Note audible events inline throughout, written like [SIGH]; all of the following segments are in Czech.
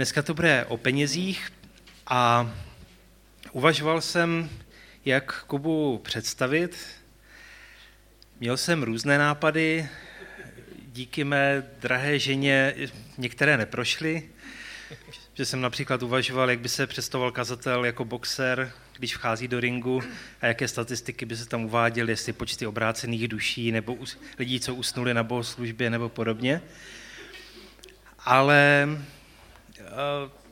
Dneska to bude o penězích a uvažoval jsem, jak Kubu představit. Měl jsem různé nápady, díky mé drahé ženě některé neprošly, že jsem například uvažoval, jak by se představoval kazatel jako boxer, když vchází do ringu a jaké statistiky by se tam uváděly, jestli počty obrácených duší nebo lidí, co usnuli na bohoslužbě nebo podobně. Ale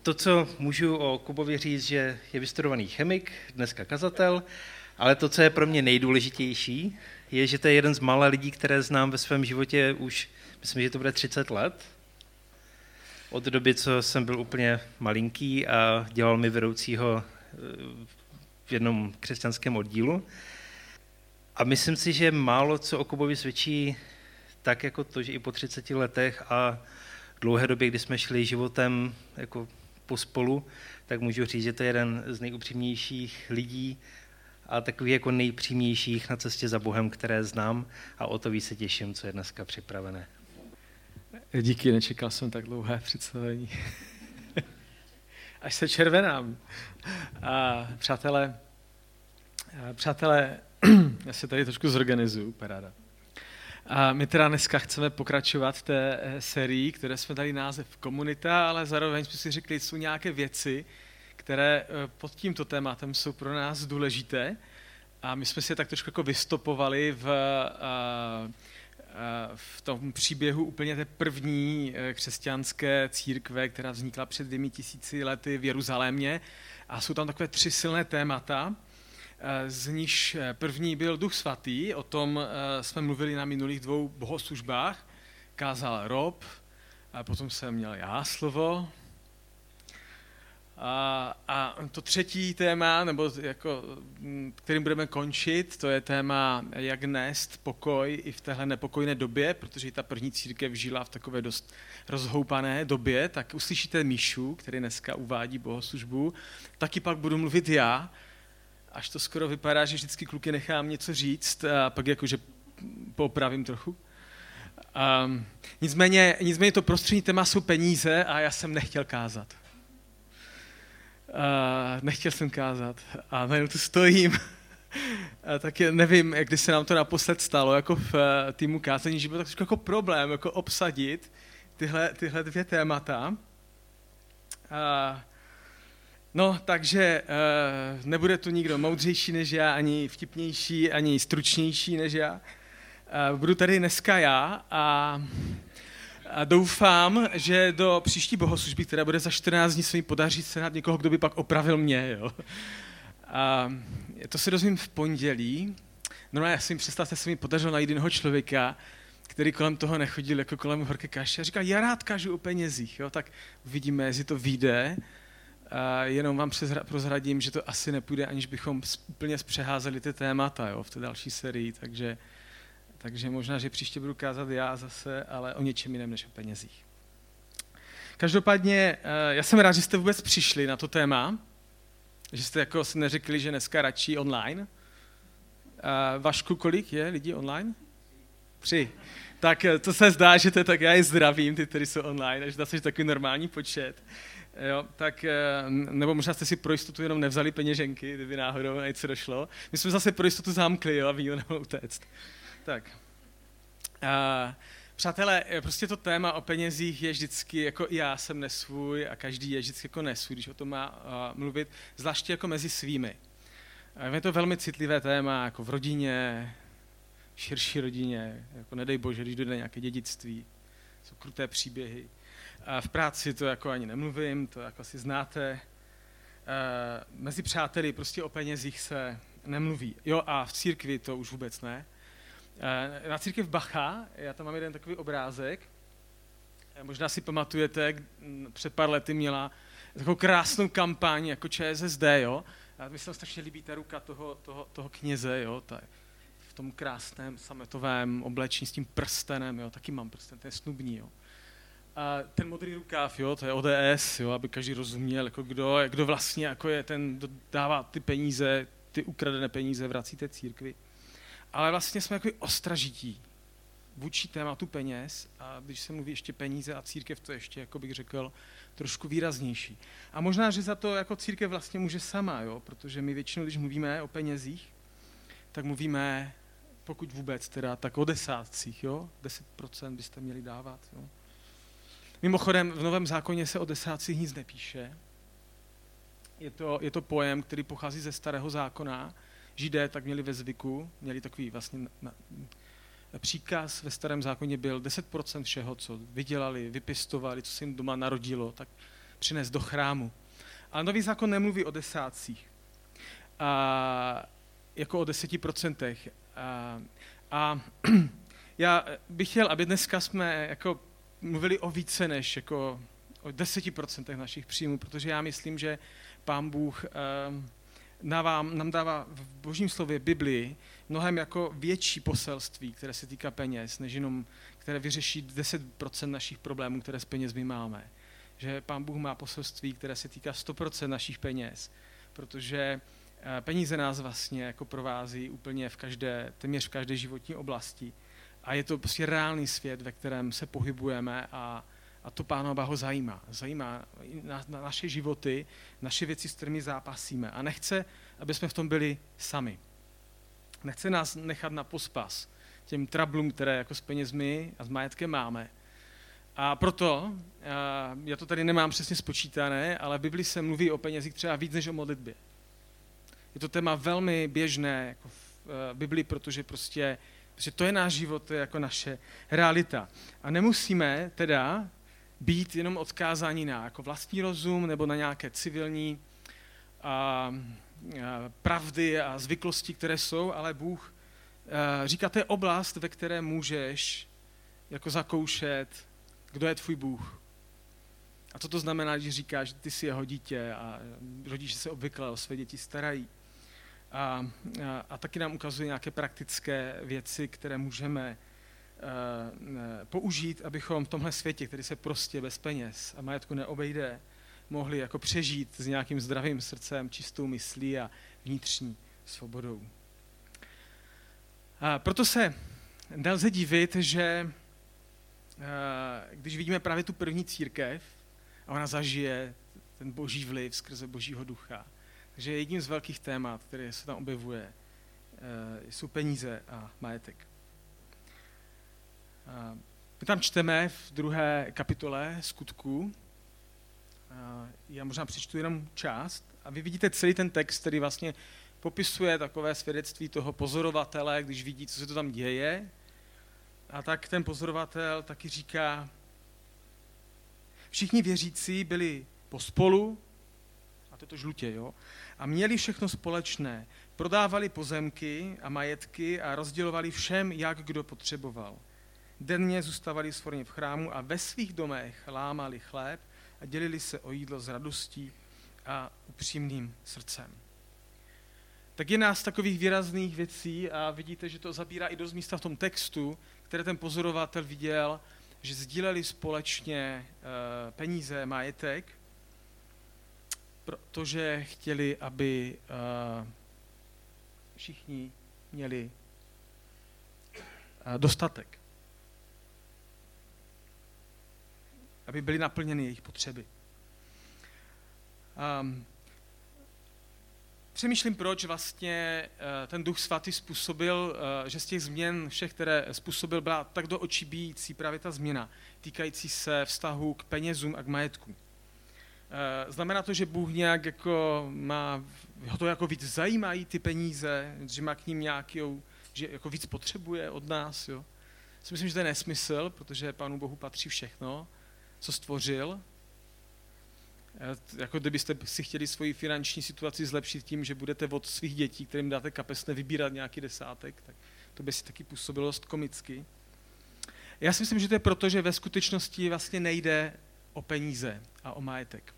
to, co můžu o Kubovi říct, že je vystudovaný chemik, dneska kazatel, ale to, co je pro mě nejdůležitější, je, že to je jeden z mála lidí, které znám ve svém životě už, myslím, že to bude 30 let. Od doby, co jsem byl úplně malinký a dělal mi vedoucího eh, v jednom křesťanském oddílu. A myslím si, že málo co o Kubovi svědčí tak jako to, že i po 30 letech a dlouhé době, kdy jsme šli životem jako pospolu, tak můžu říct, že to je jeden z nejupřímnějších lidí a takových jako nejpřímějších na cestě za Bohem, které znám a o to víc se těším, co je dneska připravené. Díky, nečekal jsem tak dlouhé představení. [LAUGHS] Až se červenám. A přátelé, a přátelé, [CLEARS THROAT] já se tady trošku zorganizuju, paráda. A my teda dneska chceme pokračovat v té eh, sérii, které jsme dali název Komunita, ale zároveň jsme si řekli, jsou nějaké věci, které eh, pod tímto tématem jsou pro nás důležité. A my jsme si je tak trošku jako vystopovali v, eh, v tom příběhu úplně té první křesťanské církve, která vznikla před dvěmi tisíci lety v Jeruzalémě. A jsou tam takové tři silné témata. Eh, z níž eh, první byl Duch Svatý, o tom eh, jsme mluvili na minulých dvou bohoslužbách, kázal Rob, a potom jsem měl já slovo. A, a to třetí téma, nebo jako, mm, kterým budeme končit, to je téma, jak nést pokoj i v téhle nepokojné době, protože ta první církev žila v takové dost rozhoupané době, tak uslyšíte Míšu, který dneska uvádí bohoslužbu, taky pak budu mluvit já, až to skoro vypadá, že vždycky kluky nechám něco říct a pak jakože popravím trochu. Um, nicméně, nicméně to prostřední téma jsou peníze a já jsem nechtěl kázat. Uh, nechtěl jsem kázat a najednou tu stojím. a tak nevím, když se nám to naposled stalo, jako v uh, týmu kázání, že byl tak jako problém, jako obsadit tyhle, tyhle dvě témata. Uh, No, takže uh, nebude tu nikdo moudřejší než já, ani vtipnější, ani stručnější než já. Uh, budu tady dneska já a, a doufám, že do příští bohoslužby, která bude za 14 dní, se mi podaří sehnat někoho, kdo by pak opravil mě. Jo. A to se dozvím v pondělí. No, já si mi představte, se mi podařilo najít jednoho člověka, který kolem toho nechodil jako kolem horké kaše a říkal, já rád kažu o penězích, jo, tak uvidíme, jestli to vyjde. Jenom vám prozradím, že to asi nepůjde, aniž bychom úplně zpřeházeli ty témata jo, v té další sérii, takže, takže možná, že příště budu kázat já zase, ale o něčem jiném než o penězích. Každopádně, eh, já jsem rád, že jste vůbec přišli na to téma, že jste jako si neřekli, že dneska radši online. Vašku, kolik je lidí online? Tři. Tak eh, to se zdá, že to je tak, já je zdravím, ty, kteří jsou online, že to je takový normální počet. Jo, tak, eh, nebo možná jste si pro jistotu jenom nevzali peněženky, kdyby náhodou na něco došlo. My jsme zase pro jistotu zamkli, jo, a nikdo [LAUGHS] utéct. Tak. A, přátelé, eh, prostě to téma o penězích je vždycky, jako já jsem nesvůj a každý je vždycky jako nesvůj, když o tom má a, mluvit, zvláště jako mezi svými. A je to velmi citlivé téma, jako v rodině, v širší rodině, jako nedej bože, když dojde nějaké dědictví, jsou kruté příběhy. V práci to jako ani nemluvím, to jako asi znáte. Mezi přáteli prostě o penězích se nemluví. Jo a v církvi to už vůbec ne. Na církev Bacha, já tam mám jeden takový obrázek, možná si pamatujete, před pár lety měla takovou krásnou kampaň jako ČSSD, jo. A mi se strašně líbí ta ruka toho, toho, toho kněze, jo, ta, v tom krásném sametovém oblečení s tím prstenem, jo, taky mám prsten, je snubní, jo. A ten modrý rukáv, jo, to je ODS, jo, aby každý rozuměl, jako kdo, kdo vlastně jako je ten, kdo dává ty peníze, ty ukradené peníze, vrací té církvi. Ale vlastně jsme jako ostražití vůči tématu peněz a když se mluví ještě peníze a církev, to ještě, jako bych řekl, trošku výraznější. A možná, že za to jako církev vlastně může sama, jo? protože my většinou, když mluvíme o penězích, tak mluvíme, pokud vůbec, teda tak o desátcích, jo? 10% byste měli dávat. Jo? Mimochodem, v Novém zákoně se o desátcích nic nepíše. Je to, je to pojem, který pochází ze starého zákona. Židé tak měli ve zvyku, měli takový vlastně na, na, příkaz ve starém zákoně byl 10% všeho, co vydělali, vypistovali, co se jim doma narodilo, tak přines do chrámu. Ale nový zákon nemluví o desátcích, a, jako o deseti A, a [CLEARS THROAT] já bych chtěl, aby dneska jsme jako mluvili o více než jako o deseti našich příjmů, protože já myslím, že pán Bůh um, dává, nám dává v božím slově Biblii mnohem jako větší poselství, které se týká peněz, než jenom, které vyřeší 10% našich problémů, které s penězmi máme. Že pán Bůh má poselství, které se týká 100% našich peněz, protože eh, peníze nás vlastně jako provází úplně v každé, téměř v každé životní oblasti. A je to prostě reálný svět, ve kterém se pohybujeme a, a to Pána ho zajímá. Zajímá na, na naše životy, naše věci, s kterými zápasíme. A nechce, aby jsme v tom byli sami. Nechce nás nechat na pospas těm trablům, které jako s penězmi a s majetkem máme. A proto, já to tady nemám přesně spočítané, ale v Bibli se mluví o penězích třeba víc než o modlitbě. Je to téma velmi běžné jako v eh, Bibli, protože prostě, protože to je náš život, to je jako naše realita. A nemusíme teda být jenom odkázáni na jako vlastní rozum nebo na nějaké civilní a, a, pravdy a zvyklosti, které jsou, ale Bůh a, říká, to je oblast, ve které můžeš jako zakoušet, kdo je tvůj Bůh. A co to znamená, když říkáš, že ty jsi jeho dítě a rodiče se obvykle o své děti starají. A, a, a taky nám ukazuje nějaké praktické věci, které můžeme Eh, použít, abychom v tomhle světě, který se prostě bez peněz a majetku neobejde, mohli jako přežít s nějakým zdravým srdcem, čistou myslí a vnitřní svobodou. A proto se nelze divit, že eh, když vidíme právě tu první církev a ona zažije ten boží vliv skrze božího ducha, takže jedním z velkých témat, které se tam objevuje, eh, jsou peníze a majetek. My tam čteme v druhé kapitole skutků, já možná přečtu jenom část, a vy vidíte celý ten text, který vlastně popisuje takové svědectví toho pozorovatele, když vidí, co se to tam děje. A tak ten pozorovatel taky říká, všichni věřící byli pospolu, a to je to žlutě, jo, a měli všechno společné. Prodávali pozemky a majetky a rozdělovali všem, jak kdo potřeboval. Denně zůstávali svorně v chrámu a ve svých domech lámali chléb a dělili se o jídlo s radostí a upřímným srdcem. Tak je nás takových výrazných věcí a vidíte, že to zabírá i dost místa v tom textu, které ten pozorovatel viděl, že sdíleli společně eh, peníze, majetek, protože chtěli, aby eh, všichni měli eh, dostatek. aby byly naplněny jejich potřeby. Um, přemýšlím, proč vlastně uh, ten duch svatý způsobil, že z těch změn všech, které způsobil, byla tak do očí bíjící právě ta změna, týkající se vztahu k penězům a k majetku. Uh, znamená to, že Bůh nějak jako má, ho to jako víc zajímají ty peníze, že má k ním nějakou, že jako víc potřebuje od nás, jo. Si myslím, že to je nesmysl, protože Pánu Bohu patří všechno co stvořil. Jako kdybyste si chtěli svoji finanční situaci zlepšit tím, že budete od svých dětí, kterým dáte kapesne, vybírat nějaký desátek, tak to by si taky působilo dost komicky. Já si myslím, že to je proto, že ve skutečnosti vlastně nejde o peníze a o majetek.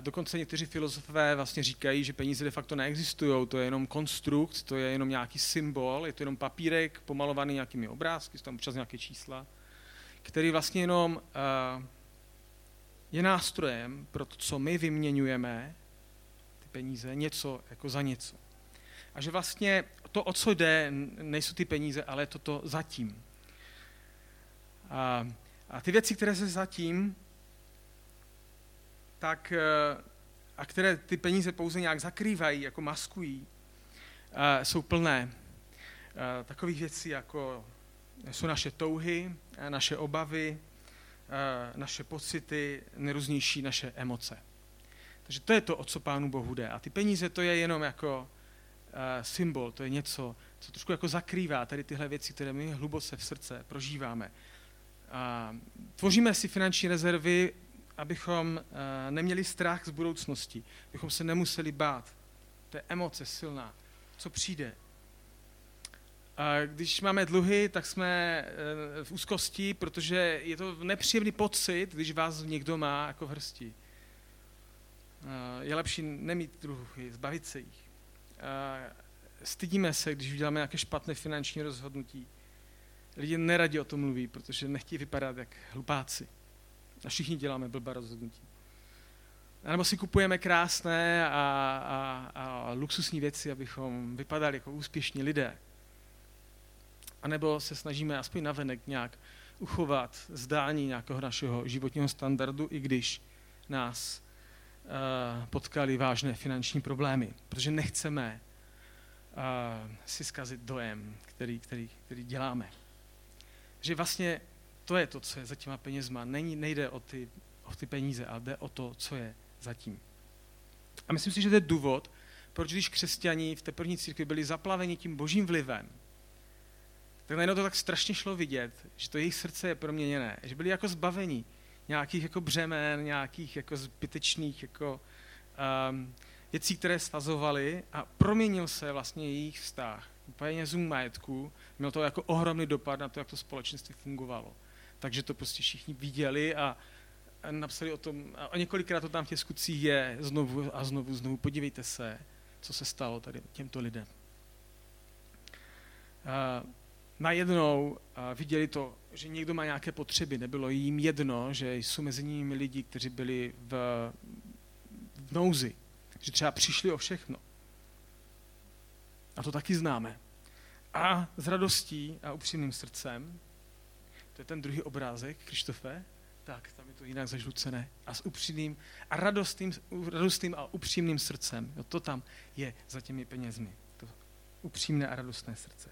Dokonce někteří filozofové vlastně říkají, že peníze de facto neexistují, to je jenom konstrukt, to je jenom nějaký symbol, je to jenom papírek pomalovaný nějakými obrázky, jsou tam občas nějaké čísla který vlastně jenom uh, je nástrojem pro to, co my vyměňujeme, ty peníze, něco jako za něco. A že vlastně to, o co jde, nejsou ty peníze, ale je to to zatím. A, a ty věci, které se zatím, tak, eh, a které ty peníze pouze nějak zakrývají, jako maskují, eh, jsou plné eh, takových věcí, jako jsou naše touhy, naše obavy, naše pocity, nejrůznější naše emoce. Takže to je to, o co Pánu Bohu jde. A ty peníze, to je jenom jako symbol, to je něco, co trošku jako zakrývá tady tyhle věci, které my hluboce v srdce prožíváme. A tvoříme si finanční rezervy, abychom eh, neměli strach z budoucnosti, abychom se nemuseli bát. To je emoce silná. Co přijde? Když máme dluhy, tak jsme eh, v úzkosti, protože je to nepříjemný pocit, když vás někdo má jako v hrsti. Eh, je lepší nemít dluhy, zbavit se jich. Stydíme se, když uděláme nějaké špatné finanční rozhodnutí Lidi neradi o tom mluví, protože nechtějí vypadat jak hlupáci. A všichni děláme blbá rozhodnutí. A nebo si kupujeme krásné a, a, a luxusní věci, abychom vypadali jako úspěšní lidé. A nebo se snažíme aspoň navenek nějak uchovat zdání nějakého našeho životního standardu, i když nás uh, potkali vážné finanční problémy. Protože nechceme uh, si zkazit dojem, který, který, který děláme že vlastně to je to, co je za těma penězma. Není, nejde o ty, o ty peníze, ale jde o to, co je zatím. A myslím si, že to je důvod, proč když křesťani v té první církvi byli zaplaveni tím božím vlivem, tak najednou to tak strašně šlo vidět, že to jejich srdce je proměněné, že byli jako zbavení nějakých jako břemen, nějakých jako zbytečných jako, um, věcí, které stazovaly a proměnil se vlastně jejich vztah penězům majetku, mělo to jako ohromný dopad na to, jak to společenství fungovalo. Takže to prostě všichni viděli a napsali o tom, a několikrát to tam v těch skutcích je, znovu a znovu, znovu, podívejte se, co se stalo tady těmto lidem. A najednou viděli to, že někdo má nějaké potřeby, nebylo jim jedno, že jsou mezi nimi lidi, kteří byli v, v nouzi, že třeba přišli o všechno. A to taky známe. A s radostí a upřímným srdcem, to je ten druhý obrázek, Krištofe, tak, tam je to jinak zažlucené. A s upřímným a radostným, radostným a upřímným srdcem. Jo, to tam je za těmi penězmi. To upřímné a radostné srdce.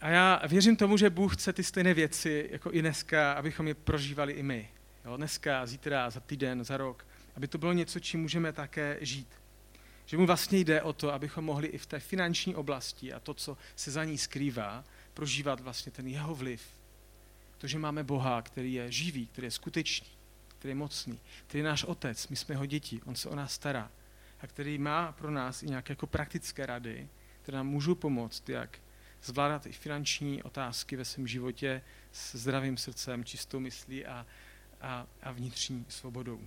A já věřím tomu, že Bůh chce ty stejné věci, jako i dneska, abychom je prožívali i my. Jo, dneska, zítra, za týden, za rok. Aby to bylo něco, čím můžeme také žít. Že mu vlastně jde o to, abychom mohli i v té finanční oblasti a to, co se za ní skrývá, prožívat vlastně ten jeho vliv. To, že máme Boha, který je živý, který je skutečný, který je mocný, který je náš otec, my jsme jeho děti, on se o nás stará a který má pro nás i nějaké jako praktické rady, které nám můžou pomoct, jak zvládat i finanční otázky ve svém životě s zdravým srdcem, čistou myslí a, a, a vnitřní svobodou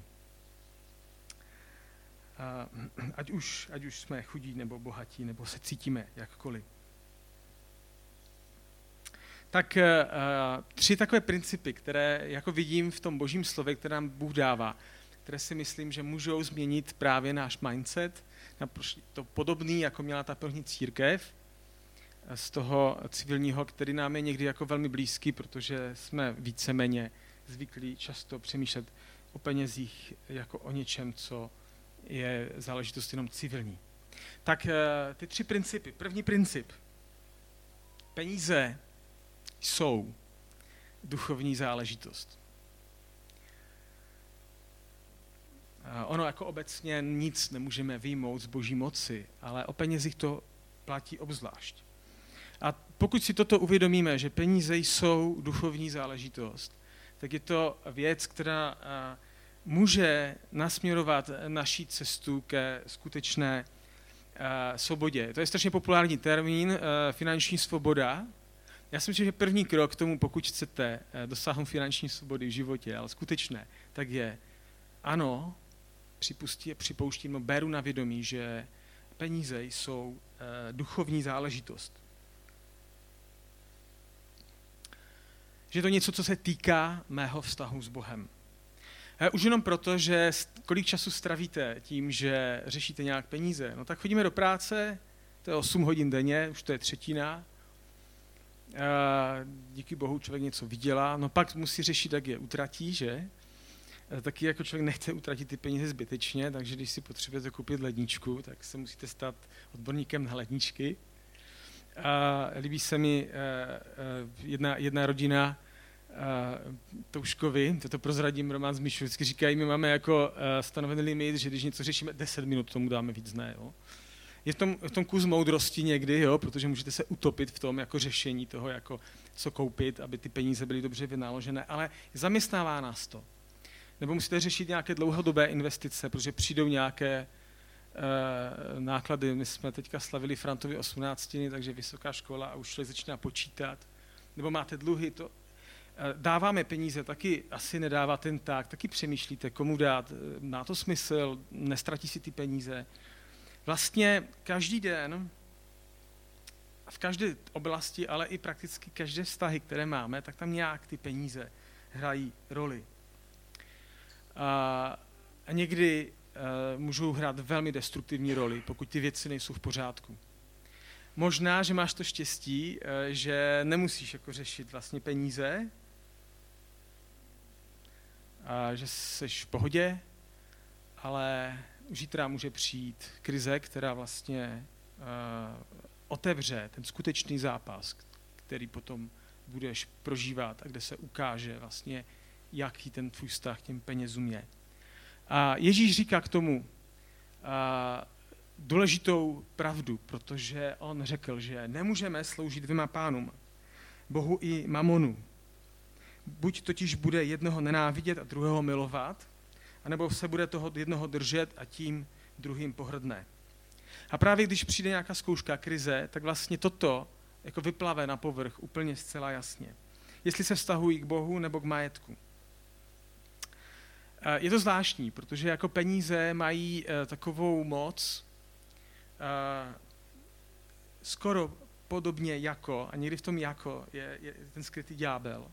[CLEARS THROAT] ať už, ať už jsme chudí nebo bohatí, nebo se cítíme jakkoliv. Tak eh, tři takové principy, které jako vidím v tom božím slově, které nám Bůh dává, které si myslím, že můžou změnit právě náš mindset, to podobný, jako měla ta první církev, eh, z toho civilního, který nám je někdy jako velmi blízký, protože jsme víceméně zvyklí často přemýšlet o penězích jako o něčem, co je záležitost jenom civilní. Tak eh, ty tři principy. První princip. Peníze jsou duchovní záležitost. Ono jako obecně nic nemůžeme vyjmout z boží moci, ale o penězích to platí obzvlášť. A pokud si toto uvědomíme, že peníze jsou duchovní záležitost, tak je to věc, která může nasměrovat naší cestu ke skutečné svobodě. To je strašně populární termín, finanční svoboda. Já si myslím, že první krok k tomu, pokud chcete uh, dosáhnout finanční svobody v životě, ale skutečné, tak je ano, připustí, připouštím, no, beru na vědomí, že peníze jsou uh, duchovní záležitost. Že je to něco, co se týká mého vztahu s Bohem. Eh, už jenom proto, že kolik času stravíte tím, že řešíte nějak peníze. No tak chodíme do práce, to je 8 hodin denně, už to je třetina. Díky bohu člověk něco vydělá, no pak musí řešit, jak je utratí, že? Taky jako člověk nechce utratit ty peníze zbytečně, takže když si potřebujete koupit ledničku, tak se musíte stát odborníkem na ledničky. A líbí se mi jedna, jedna rodina, Touškovi, to prozradím, Roman z Myšu, vždycky říkají, my máme jako stanovený limit, že když něco řešíme 10 minut, tomu dáme víc ne. Jo? Je v tom, v tom kus moudrosti někdy, jo? protože můžete se utopit v tom jako řešení toho, jako co koupit, aby ty peníze byly dobře vynaložené, ale zaměstnává nás to. Nebo musíte řešit nějaké dlouhodobé investice, protože přijdou nějaké e, náklady. My jsme teďka slavili Frantovi 18, takže vysoká škola a už člověk začíná počítat. Nebo máte dluhy, to, Eh, dáváme peníze, taky asi nedává ten tak, taky přemýšlíte, komu dát, má to smysl, nestratí si ty peníze. Vlastně každý den, v každé oblasti, ale i prakticky každé vztahy, které máme, tak tam nějak ty peníze hrají roli. A, někdy uh, můžou hrát velmi destruktivní roli, pokud ty věci nejsou v pořádku. Možná, že máš to štěstí, že nemusíš jako řešit vlastně peníze, a že jsi v pohodě, ale zítra může přijít krize, která vlastně uh, otevře ten skutečný zápas, který potom budeš prožívat a kde se ukáže vlastně, jaký ten tvůj vztah k těm penězům je. A Ježíš říká k tomu uh, důležitou pravdu, protože on řekl, že nemůžeme sloužit dvěma pánům, Bohu i mamonu, buď totiž bude jednoho nenávidět a druhého milovat, anebo se bude toho jednoho držet a tím druhým pohrdne. A právě když přijde nějaká zkouška, krize, tak vlastně toto jako vyplave na povrch úplně zcela jasně. Jestli se vztahují k Bohu nebo k majetku. Je to zvláštní, protože jako peníze mají eh, takovou moc, eh, skoro podobně jako, a někdy v tom jako je, je ten skrytý ďábel,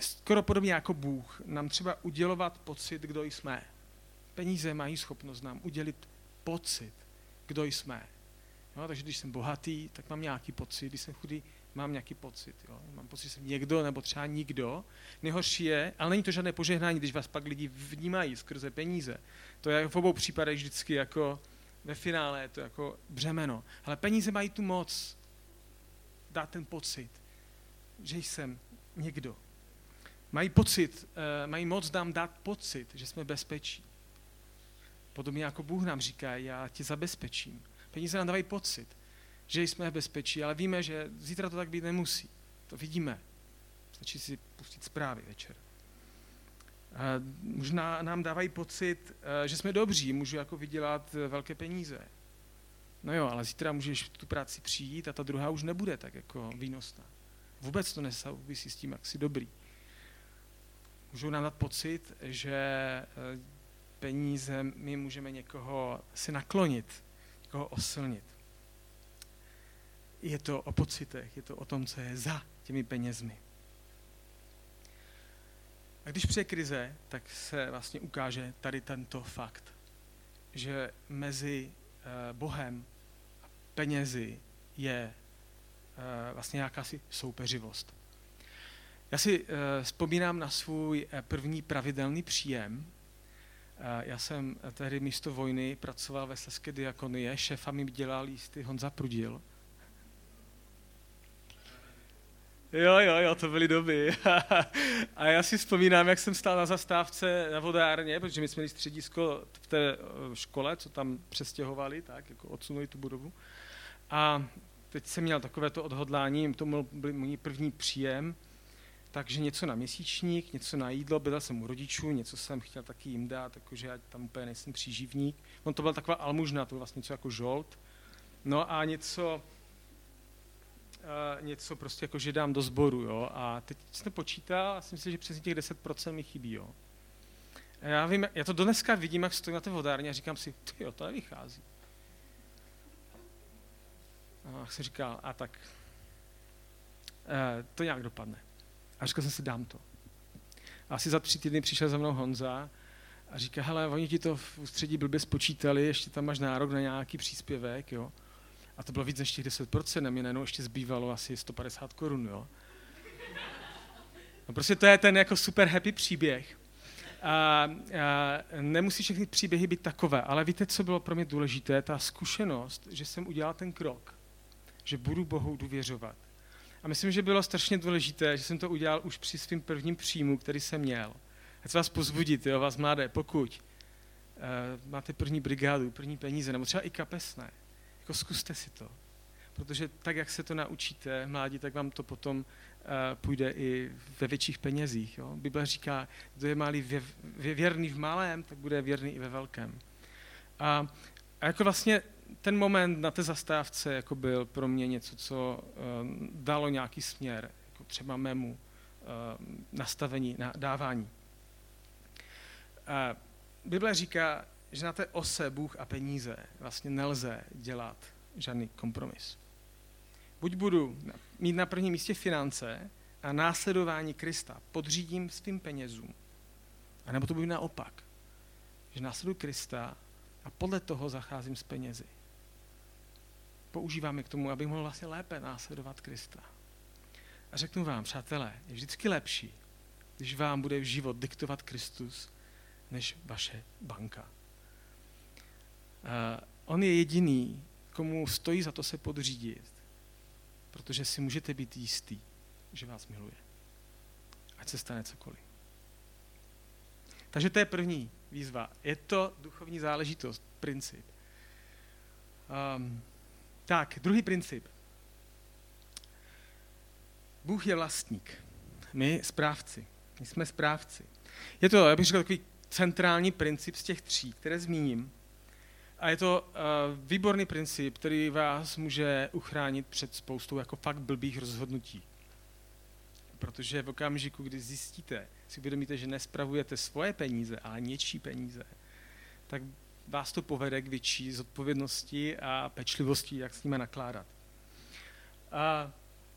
skoro podobně jako Bůh, nám třeba udělovat pocit, kdo jsme. Peníze mají schopnost nám udělit pocit, kdo jsme. Jo, takže když jsem bohatý, tak mám nějaký pocit, když jsem chudý, mám nějaký pocit. Jo. Mám pocit, že jsem někdo nebo třeba nikdo. Nejhorší je, ale není to žádné požehnání, když vás pak lidi vnímají skrze peníze. To je v obou případech vždycky jako ve finále je to jako břemeno. Ale peníze mají tu moc dát ten pocit že jsem někdo. Mají pocit, eh, mají moc nám dát pocit, že jsme bezpečí. Podobně jako Bůh nám říká, já tě zabezpečím. Peníze nám dávají pocit, že jsme v bezpečí, ale víme, že zítra to tak být nemusí. To vidíme. Stačí si pustit zprávy večer. Možná nám dávají pocit, eh, že jsme dobří, můžu jako vydělat eh, velké peníze. No jo, ale zítra můžeš tu práci přijít a ta druhá už nebude tak jako výnosná. Vůbec to nesouvisí s tím, jak jsi dobrý. Můžou nám dát pocit, že eh, peníze my můžeme někoho si naklonit, někoho osilnit. Je to o pocitech, je to o tom, co je za těmi penězmi. A když přijde krize, tak se vlastně ukáže tady tento fakt, že mezi eh, Bohem a penězi je Eh, vlastně jakási soupeřivost. Já si eh, vzpomínám na svůj eh, první pravidelný příjem. Já jsem tehdy místo vojny pracoval ve Sleské diakonie, šéfa mi dělal lísty Honza Prudil. Jo, jo, jo, to byly doby. [LAUGHS] a já si vzpomínám, jak jsem stál na zastávce na vodárně, protože my jsme měli středisko v té škole, co tam přestěhovali, tak, jako odsunuli tu budovu. A teď jsem měl takovéto odhodlání, to byl můj první příjem, takže něco na měsíčník, něco na jídlo, bydlel jsem u rodičů, něco jsem chtěl taky jim dát, jakože já tam úplně nejsem příživník. On to byla taková almužna, to bylo vlastně něco jako žolt. No a něco, uh, něco prostě jako, že dám do sboru, jo. A teď jsem počítal a si, že přesně těch 10% mi chybí, jo. A já vím, já to dneska vidím, jak stojím na té vodárně a říkám si, jo, to nevychází. A jsem říkal, a tak eh, to nějak dopadne. A říkal jsem si, dám to. A asi za tři týdny přišel za mnou Honza a říká, hele, oni ti to v ústředí blbě spočítali, ještě tam máš nárok na nějaký příspěvek, jo. A to bylo víc než těch 10%, a mě najednou ještě zbývalo asi 150 korun, jo. No prostě to je ten jako super happy příběh. A, a nemusí všechny příběhy být takové, ale víte, co bylo pro mě důležité? Ta zkušenost, že jsem udělal ten krok, že budu Bohu důvěřovat. A myslím, že bylo strašně důležité, že jsem to udělal už při svým prvním příjmu, který jsem měl. Chci vás pozbudit, jo, vás mladé, pokud uh, máte první brigádu, první peníze, nebo třeba i kapesné, jako zkuste si to. Protože tak, jak se to naučíte mládí, tak vám to potom uh, půjde i ve větších penězích. Jo? Bible říká, kdo je malý vě, vě, věrný v malém, tak bude věrný i ve velkém. A, a jako vlastně ten moment na té zastávce jako byl pro mě něco, co uh, dalo nějaký směr, jako třeba mému uh, nastavení, na dávání. Uh, Bible říká, že na té ose Bůh a peníze vlastně nelze dělat žádný kompromis. Buď budu mít na prvním místě finance a následování Krista podřídím svým penězům, anebo to bude naopak, že následuji Krista a podle toho zacházím s penězi. Používáme k tomu, abych mohl vlastně lépe následovat Krista. A řeknu vám, přátelé, je vždycky lepší, když vám bude v život diktovat Kristus, než vaše banka. Uh, on je jediný, komu stojí za to se podřídit, protože si můžete být jistý, že vás miluje. Ať se stane cokoliv. Takže to je první výzva. Je to duchovní záležitost, princip. Um, tak, druhý princip. Bůh je vlastník. My správci. My jsme správci. Je to, já bych řekl, takový centrální princip z těch tří, které zmíním. A je to uh, výborný princip, který vás může uchránit před spoustou jako fakt blbých rozhodnutí. Protože v okamžiku, kdy zjistíte, si uvědomíte, že nespravujete svoje peníze, ale něčí peníze, tak vás to povede k větší zodpovědnosti a pečlivosti, jak s nimi nakládat. A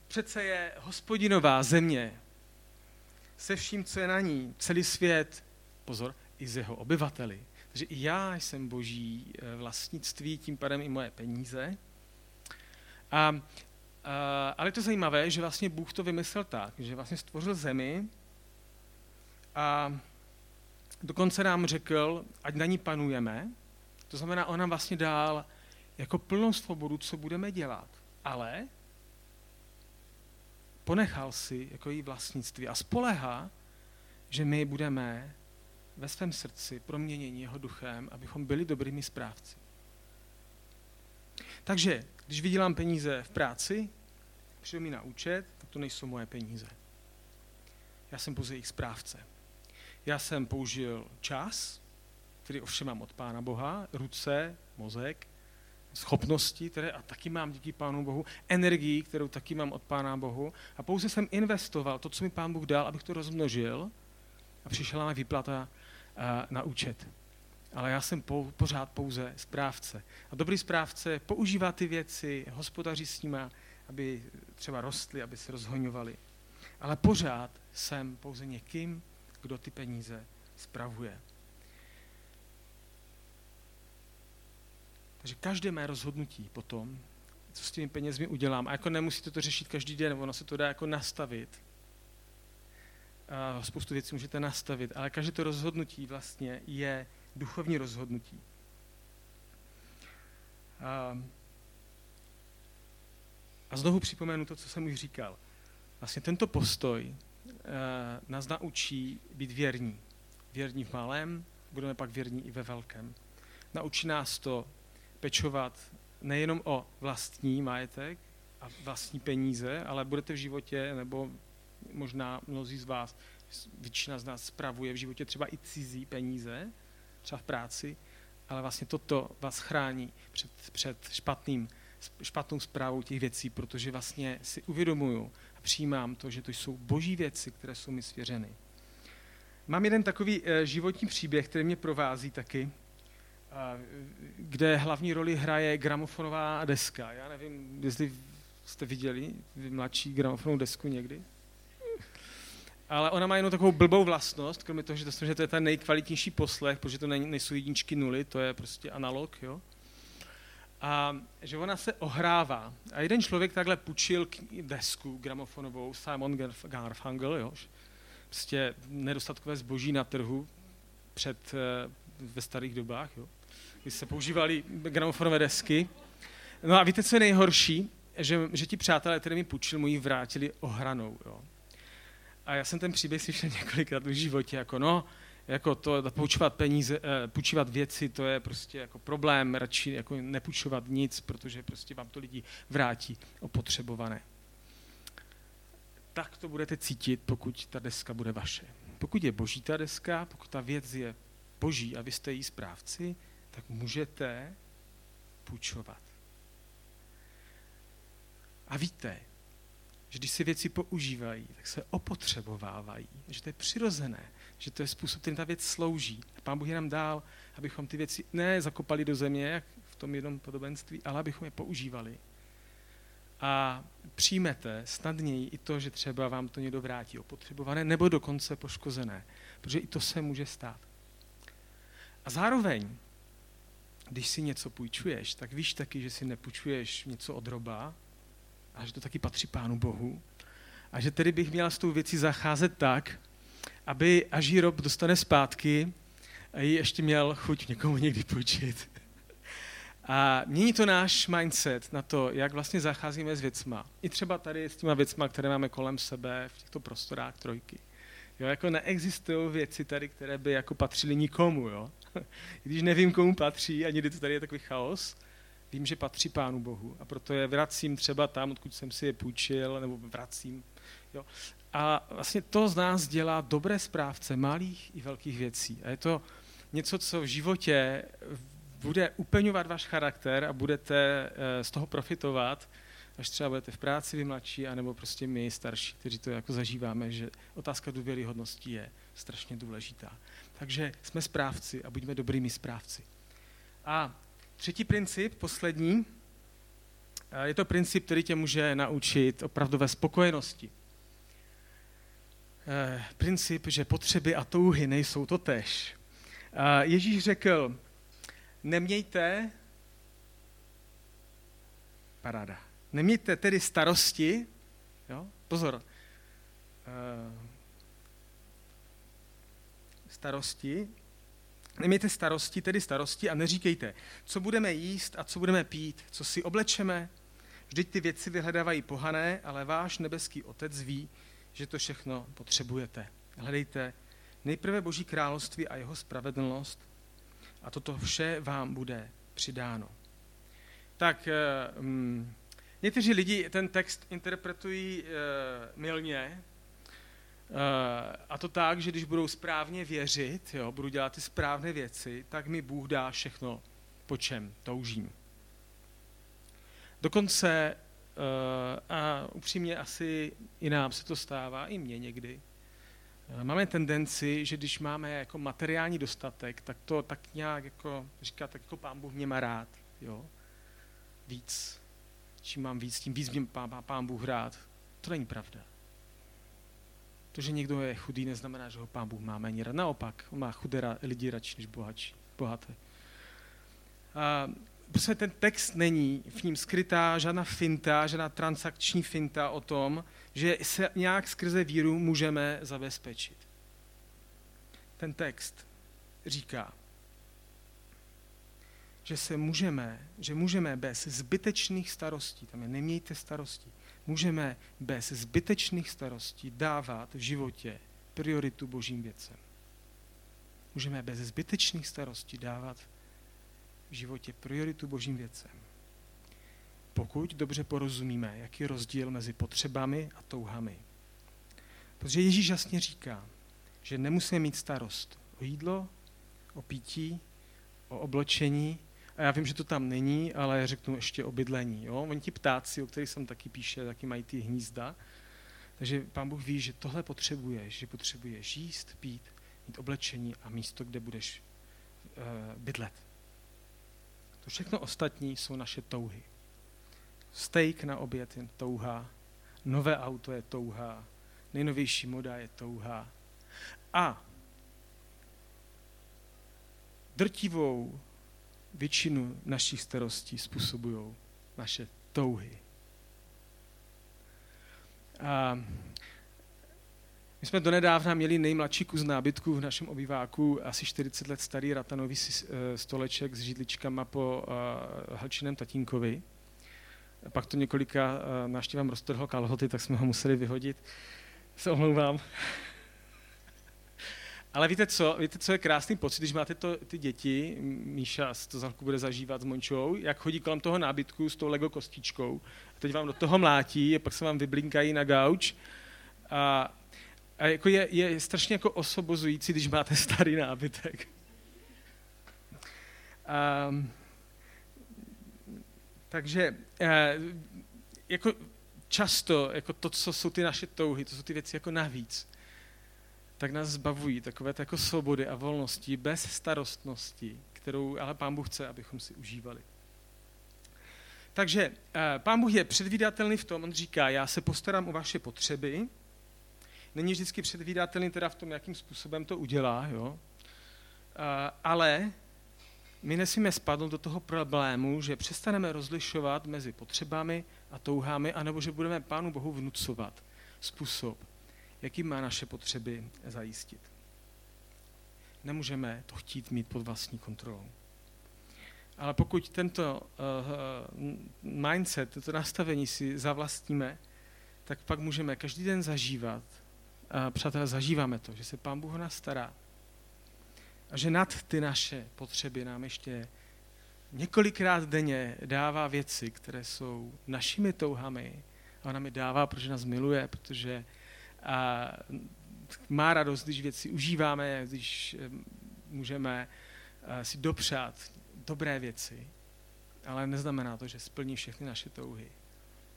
přece je hospodinová země se vším, co je na ní, celý svět, pozor, i z jeho obyvateli. Takže i já jsem boží eh, vlastnictví, tím pádem i moje peníze. A, a, ale je to zajímavé, že vlastně Bůh to vymyslel tak, že vlastně stvořil zemi a dokonce nám řekl, ať na ní panujeme. To znamená, on nám vlastně dál jako plnou svobodu, co budeme dělat. Ale ponechal si jako její vlastnictví a spolehá, že my budeme ve svém srdci proměnění jeho duchem, abychom byli dobrými správci. Takže, když vydělám peníze v práci, přijdu mi na účet, tak to nejsou moje peníze. Já jsem pouze jejich správce. Já jsem použil čas, který ovšem mám od Pána Boha, ruce, mozek, schopnosti, které a taky mám díky Pánu Bohu, energii, kterou taky mám od Pána Bohu a pouze jsem investoval to, co mi Pán Bůh dal, abych to rozmnožil a přišla mi výplata na účet. Ale já jsem pou, pořád pouze správce. A dobrý správce používá ty věci, hospodaří s nimi, aby třeba rostly, aby se rozhoňovaly. Ale pořád jsem pouze někým, kdo ty peníze spravuje. Takže každé mé rozhodnutí potom, co s těmi penězmi udělám, a jako nemusíte to řešit každý den, ono se to dá jako nastavit, spoustu věcí můžete nastavit, ale každé to rozhodnutí vlastně je duchovní rozhodnutí. A, a znovu připomenu to, co jsem už říkal. Vlastně tento postoj uh, nás naučí být věrní. Věrní v malém, budeme pak věrní i ve velkém. Naučí nás to pečovat nejenom o vlastní majetek a vlastní peníze, ale budete v životě, nebo možná mnozí z vás, většina z nás spravuje v životě třeba i cizí peníze, třeba v práci, ale vlastně toto vás chrání před, před špatným, špatnou zprávou těch věcí, protože vlastně si uvědomuju a přijímám to, že to jsou boží věci, které jsou mi svěřeny. Mám jeden takový e, životní příběh, který mě provází taky, kde hlavní roli hraje gramofonová deska. Já nevím, jestli jste viděli mladší gramofonovou desku někdy. ale ona má jenom takovou blbou vlastnost, kromě toho, že to, že to je ten nejkvalitnější poslech, protože to nejsou jedničky nuly, to je prostě analog, jo. A že ona se ohrává. A jeden člověk takhle půjčil desku gramofonovou, Simon Garfunkel, jo, prostě nedostatkové zboží na trhu před, eh, ve starých dobách, jo, kdy se používaly gramofonové desky. No a víte, co je nejhorší? Že, že ti přátelé, které mi půjčil, mu ji vrátili ohranou. Jo. A já jsem ten příběh slyšel několikrát v životě, jako no, jako to, půjčovat peníze, eh, půjčovat věci, to je prostě jako problém, radši jako nepůjčovat nic, protože prostě vám to lidi vrátí opotřebované. Tak to budete cítit, pokud ta deska bude vaše. Pokud je boží ta deska, pokud ta věc je boží a vy jste jí správci, tak můžete půjčovat. A víte, že když si věci používají, tak se opotřebovávají, že to je přirozené, že to je způsob, který ta věc slouží. A Pán Bůh je nám dál, abychom ty věci ne zakopali do země, jak v tom jednom podobenství, ale abychom je používali. A přijmete snadněji i to, že třeba vám to někdo vrátí opotřebované nebo dokonce poškozené, protože i to se může stát. A zároveň, když si něco půjčuješ, tak víš taky, že si nepůjčuješ něco od roba, a že to taky patří Pánu Bohu. A že tedy bych měla s tou věcí zacházet tak, aby až ji rob dostane zpátky, a ji ještě měl chuť někomu někdy půjčit. A mění to náš mindset na to, jak vlastně zacházíme s věcma. I třeba tady s těma věcma, které máme kolem sebe v těchto prostorách trojky. Jo, jako neexistují věci tady, které by jako patřily nikomu, jo. [LAUGHS] Když nevím, komu patří, a někdy to tady je takový chaos, vím, že patří Pánu Bohu a proto je vracím třeba tam, odkud jsem si je půjčil, nebo vracím. Jo. A vlastně to z nás dělá dobré správce malých i velkých věcí. A je to něco, co v životě bude upeňovat váš charakter a budete eh, z toho profitovat, až třeba budete v práci vy mladší, anebo prostě my starší, kteří to jako zažíváme, že otázka důvěryhodnosti je strašně důležitá. Takže jsme správci a buďme dobrými správci. A Třetí princip, poslední, je to princip, který tě může naučit opravdové spokojenosti. Eh, princip, že potřeby a touhy nejsou to tež. Ježíš řekl, nemějte, paráda, nemějte tedy starosti, jo? pozor, eh, starosti, Nemějte starosti, tedy starosti a neříkejte, co budeme jíst a co budeme pít, co si oblečeme. Vždyť ty věci vyhledávají pohané, ale váš nebeský otec ví, že to všechno potřebujete. Hledejte nejprve Boží království a jeho spravedlnost a toto vše vám bude přidáno. Tak um, někteří lidi ten text interpretují uh, milně, Eh, a to tak, že když budou správně věřit, jo, budu dělat ty správné věci, tak mi Bůh dá všechno, po čem toužím. Dokonce, eh, a upřímně asi i nám se to stává, i mně někdy, eh, máme tendenci, že když máme jako materiální dostatek, tak to tak nějak jako říká, tak jako pán Bůh mě má rád, jo. Víc. Čím mám víc, tím víc mě pán, pán Bůh rád. To není pravda. To, že někdo je chudý, neznamená, že ho pán Bůh má méně rád. Naopak, on má chudé lidi radši než bohatší, bohaté. A prostě ten text není v ním skrytá žádná finta, žádná transakční finta o tom, že se nějak skrze víru můžeme zabezpečit. Ten text říká, že se můžeme, že můžeme bez zbytečných starostí, tam je nemějte starosti, můžeme bez zbytečných starostí dávat v životě prioritu božím věcem. Můžeme bez zbytečných starostí dávat v životě prioritu božím věcem. Pokud dobře porozumíme, jaký je rozdíl mezi potřebami a touhami. Protože Ježíš jasně říká, že nemusíme mít starost o jídlo, o pití, o oblečení, a já vím, že to tam není, ale řeknu ještě o bydlení. Jo? Oni ti ptáci, o kterých jsem taky píše, taky mají ty hnízda. Takže pán Bůh ví, že tohle potřebuješ, že potřebuješ jíst, pít, mít oblečení a místo, kde budeš uh, bydlet. To všechno ostatní jsou naše touhy. Steak na oběd je touha, nové auto je touha, nejnovější moda je touha. A drtivou většinu našich starostí způsobují naše touhy. A my jsme donedávna měli nejmladší kus nábytku v našem obýváku, asi 40 let starý ratanový eh, stoleček s židličkama po uh, hlčinem tatínkovi. Pak to několika uh, návštěvám roztrhlo kalhoty, tak jsme ho museli vyhodit. Se omlouvám. Ale víte co, víte, co je krásný pocit, když máte to, ty děti, Míša to za bude zažívat s Mončou, jak chodí kolem toho nábytku s tou Lego kostičkou, a teď vám do toho mlátí, a pak se vám vyblinkají na gauč. A, a jako je, je strašně jako osobozující, když máte starý nábytek. A, takže eh, jako často jako to, co jsou ty naše touhy, to jsou ty věci jako navíc tak nás zbavují takové jako svobody a volnosti bez starostnosti, kterou ale Pán Bůh chce, abychom si užívali. Takže eh, Pán Bůh je předvídatelný v tom, on říká, já se postarám o vaše potřeby, není vždycky předvídatelný teda v tom, jakým způsobem to udělá, jo? Eh, ale my nesmíme spadnout do toho problému, že přestaneme rozlišovat mezi potřebami a touhami, anebo že budeme Pánu Bohu vnucovat způsob, jaký má naše potřeby zajistit. Nemůžeme to chtít mít pod vlastní kontrolou. Ale pokud tento uh, mindset, toto nastavení si zavlastníme, tak pak můžeme každý den zažívat, a přátelé, zažíváme to, že se Pán Bůh nás stará a že nad ty naše potřeby nám ještě několikrát denně dává věci, které jsou našimi touhami a ona mi dává, protože nás miluje, protože a má radost, když věci užíváme, když můžeme eh, si dopřát dobré věci, ale neznamená to, že splní všechny naše touhy.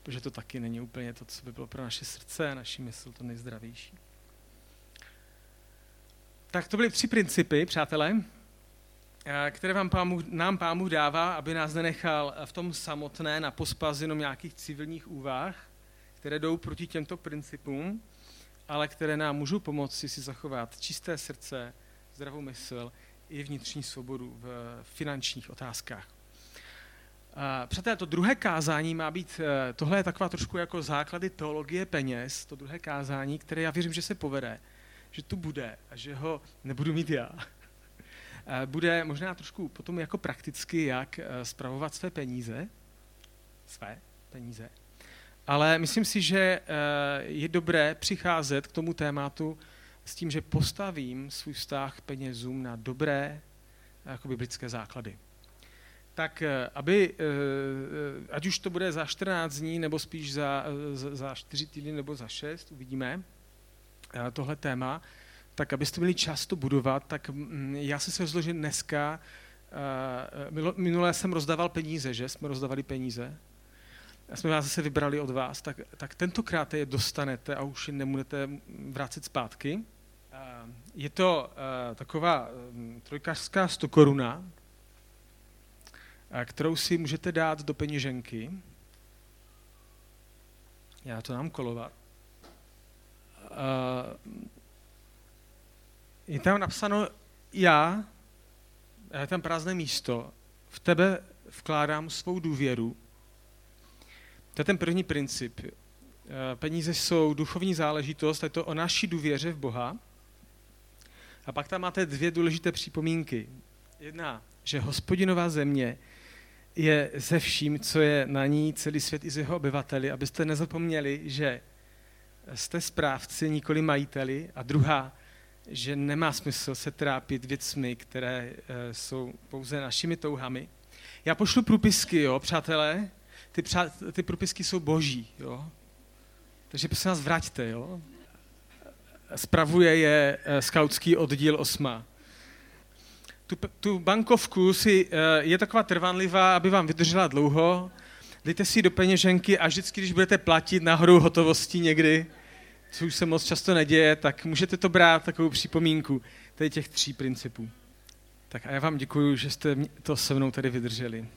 Protože to taky není úplně to, co by bylo pro naše srdce a naši mysl to nejzdravější. Tak to byly tři principy, přátelé, eh, které vám pámu, nám Pán dává, aby nás nenechal v tom samotné na pospas jenom nějakých civilních úvah, které jdou proti těmto principům, ale které nám můžou pomoci si zachovat čisté srdce, zdravou mysl i vnitřní svobodu v finančních otázkách. Přátelé, to druhé kázání má být, eh, tohle je taková trošku jako základy teologie peněz, to druhé kázání, které já věřím, že se povede, že tu bude a že ho nebudu mít já. Eh, bude možná trošku potom jako prakticky, jak spravovat eh, své peníze, své peníze, ale myslím si, že eh, je dobré přicházet k tomu tématu s tím, že postavím svůj vztah penězům na dobré jako biblické základy. Tak eh, aby, eh, ať už to bude za 14 dní, nebo spíš za, za 4 týdny, nebo za 6, uvidíme tohle téma, tak abyste měli čas to budovat, tak mm, já jsem se rozhodl, že dneska, minulé jsem rozdával peníze, že? Jsme rozdávali peníze a jsme vás zase vybrali od vás, tak, tak tentokrát je dostanete a už je nemůžete vrátit zpátky. Je to uh, taková um, trojkařská stokoruna, kterou si můžete dát do peněženky. Já to nám kolovat. Je tam napsáno, já, je tam prázdné místo, v tebe vkládám svou důvěru, to je ten první princip. Eh, peníze jsou duchovní záležitost, je to o naší důvěře v Boha. A pak tam máte dvě důležité připomínky. Jedna, že hospodinová země je ze vším, co je na ní, celý svět i z jeho obyvateli, abyste nezapomněli, že jste správci, nikoli majiteli. A druhá, že nemá smysl se trápit věcmi, které eh, jsou pouze našimi touhami. Já pošlu průpisky, jo, přátelé, ty, přá, ty propisky jsou boží, jo. Takže prosím nás vraťte, jo. Spravuje je uh, skautský oddíl osma. Tu, tu bankovku si, uh, je taková trvanlivá, aby vám vydržela dlouho. Dejte si do peněženky a vždycky, když budete platit nahoru hotovosti někdy, co už se moc často neděje, tak můžete to brát takovou připomínku tady těch tří principů. Tak a já vám děkuji, že jste to se mnou tady vydrželi.